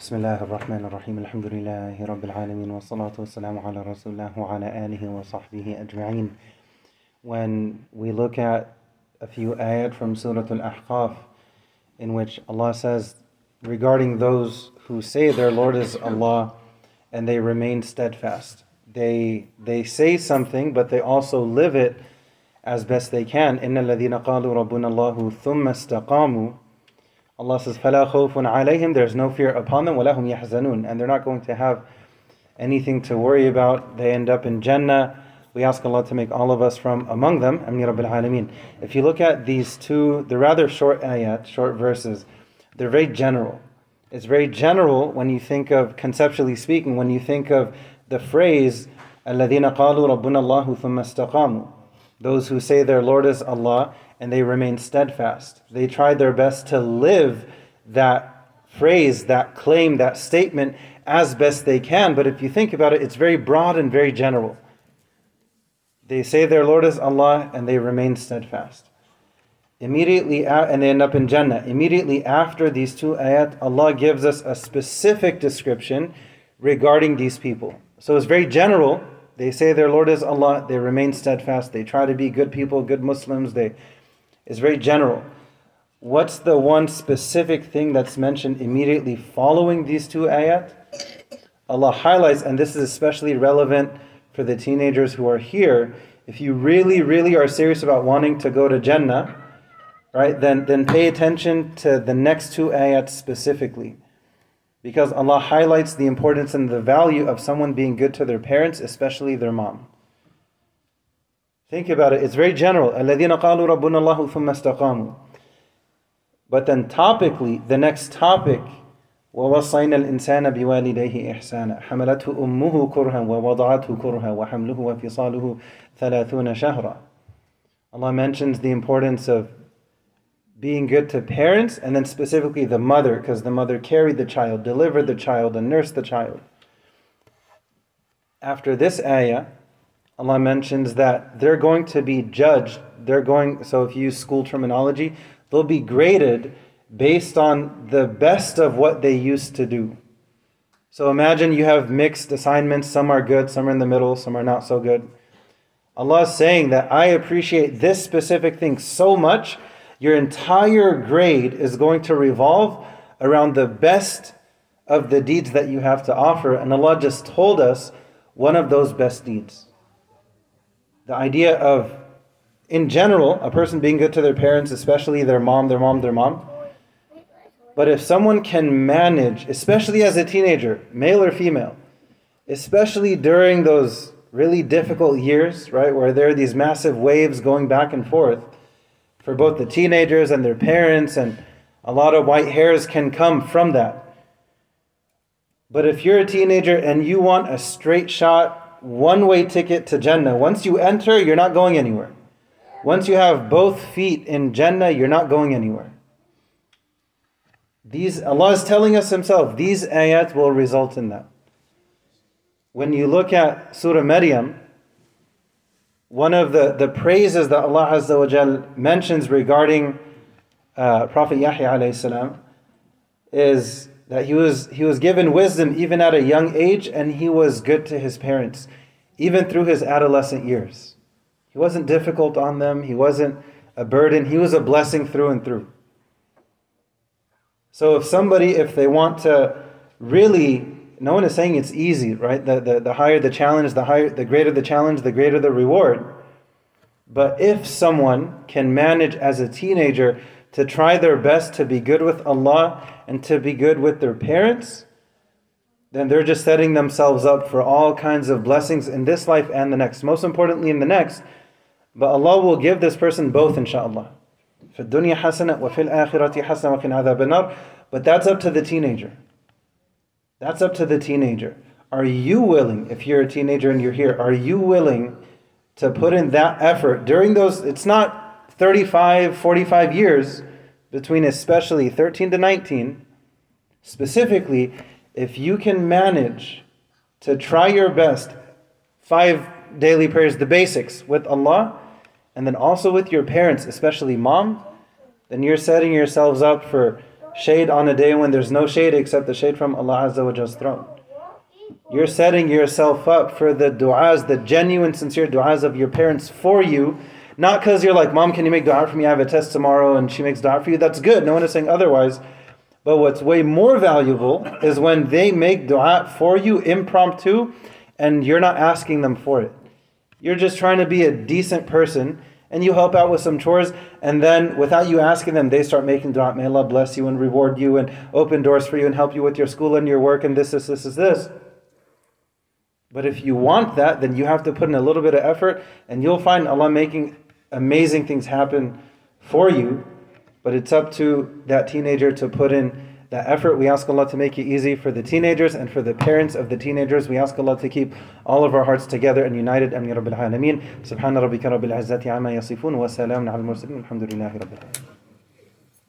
بسم الله الرحمن الرحيم الحمد لله رب العالمين والصلاة والسلام على رسول الله وعلى آله وصحبه أجمعين When we look at a few ayat from Surah Al-Ahqaf in which Allah says regarding those who say their Lord is Allah and they remain steadfast. They, they say something but they also live it as best they can. إِنَّ الَّذِينَ قَالُوا رَبُّنَا اللَّهُ ثُمَّ اسْتَقَامُوا Allah says, فَلَا خَوْفٌ عَلَيْهِمْ There's no fear upon them, وَلَهُمْ يَحْزَنُونَ And they're not going to have anything to worry about. They end up in Jannah. We ask Allah to make all of us from among them. Ameen Rabbil Alameen. If you look at these two, they're rather short ayat, short verses. They're very general. It's very general when you think of, conceptually speaking, when you think of the phrase, الَّذِينَ قَالُوا رَبُّنَا اللَّهُ ثُمَّ اسْتَقَامُوا Those who say their Lord is Allah and they remain steadfast. They tried their best to live that phrase, that claim, that statement as best they can. But if you think about it, it's very broad and very general. They say their Lord is Allah and they remain steadfast. Immediately, and they end up in Jannah. Immediately after these two ayat, Allah gives us a specific description regarding these people. So it's very general. They say their Lord is Allah, they remain steadfast, they try to be good people, good Muslims, they is very general. What's the one specific thing that's mentioned immediately following these two ayat? Allah highlights, and this is especially relevant for the teenagers who are here. If you really, really are serious about wanting to go to Jannah, right, then, then pay attention to the next two ayats specifically. Because Allah highlights the importance and the value of someone being good to their parents, especially their mom. Think about it, it's very general. الَّذِينَ قَالُوا رَبُّنَا اللَّهُ ثُمَّ اسْتَقَامُوا But then topically, the next topic, وَوَصَّيْنَا الْإِنسَانَ بِوَالِدَيْهِ إِحْسَانًا حَمَلَتْهُ أُمُّهُ كُرْهًا وَوَضَعَتْهُ كُرْهًا وَحَمْلُهُ وَفِصَالُهُ ثَلَاثُونَ شَهْرًا Allah mentions the importance of being good to parents and then specifically the mother, because the mother carried the child, delivered the child, and nursed the child. After this ayah, Allah mentions that they're going to be judged. They're going, so if you use school terminology, they'll be graded based on the best of what they used to do. So imagine you have mixed assignments. Some are good, some are in the middle, some are not so good. Allah is saying that I appreciate this specific thing so much, your entire grade is going to revolve around the best of the deeds that you have to offer. And Allah just told us one of those best deeds. The idea of, in general, a person being good to their parents, especially their mom, their mom, their mom. But if someone can manage, especially as a teenager, male or female, especially during those really difficult years, right, where there are these massive waves going back and forth for both the teenagers and their parents, and a lot of white hairs can come from that. But if you're a teenager and you want a straight shot one way ticket to Jannah. Once you enter, you're not going anywhere. Once you have both feet in Jannah, you're not going anywhere. These Allah is telling us Himself, these ayat will result in that. When you look at Surah Maryam, one of the, the praises that Allah Azza wa Jal mentions regarding uh, Prophet Yahya alayhi salam is that he was he was given wisdom even at a young age and he was good to his parents even through his adolescent years. He wasn't difficult on them. He wasn't a burden. He was a blessing through and through. So if somebody if they want to really no one is saying it's easy right? The, the, the higher the challenge the higher the greater the challenge the greater the reward. But if someone can manage as a teenager to try their best to be good with Allah and to be good with their parents, then they're just setting themselves up for all kinds of blessings in this life and the next. Most importantly, in the next. But Allah will give this person both, inshaAllah. في الدنيا حسنة وفي الآخرة حسنة وقنا عذاب النار. But that's up to the teenager. That's up to the teenager. Are you willing, if you're a teenager and you're here, are you willing to put in that effort during those, it's not 35, 45 years, between especially 13 to 19, specifically, if you can manage to try your best, five daily prayers, the basics with Allah, and then also with your parents, especially mom, then you're setting yourselves up for shade on a day when there's no shade except the shade from Allah Azza wa Jall's throne. You're setting yourself up for the du'as, the genuine, sincere du'as of your parents for you. Not because you're like, Mom, can you make dua for me? I have a test tomorrow, and she makes dua for you. That's good. No one is saying otherwise. But what's way more valuable is when they make dua for you impromptu and you're not asking them for it. You're just trying to be a decent person and you help out with some chores, and then without you asking them, they start making dua. May Allah bless you and reward you and open doors for you and help you with your school and your work and this, this, this, this, this. But if you want that, then you have to put in a little bit of effort, and you'll find Allah making amazing things happen for you. But it's up to that teenager to put in that effort. We ask Allah to make it easy for the teenagers and for the parents of the teenagers. We ask Allah to keep all of our hearts together and united. Amin Rabbil Alameen. Subhana rabbika rabbil izzati amma yasifun wa salamun al mursalin. Alhamdulillahi rabbil alamin.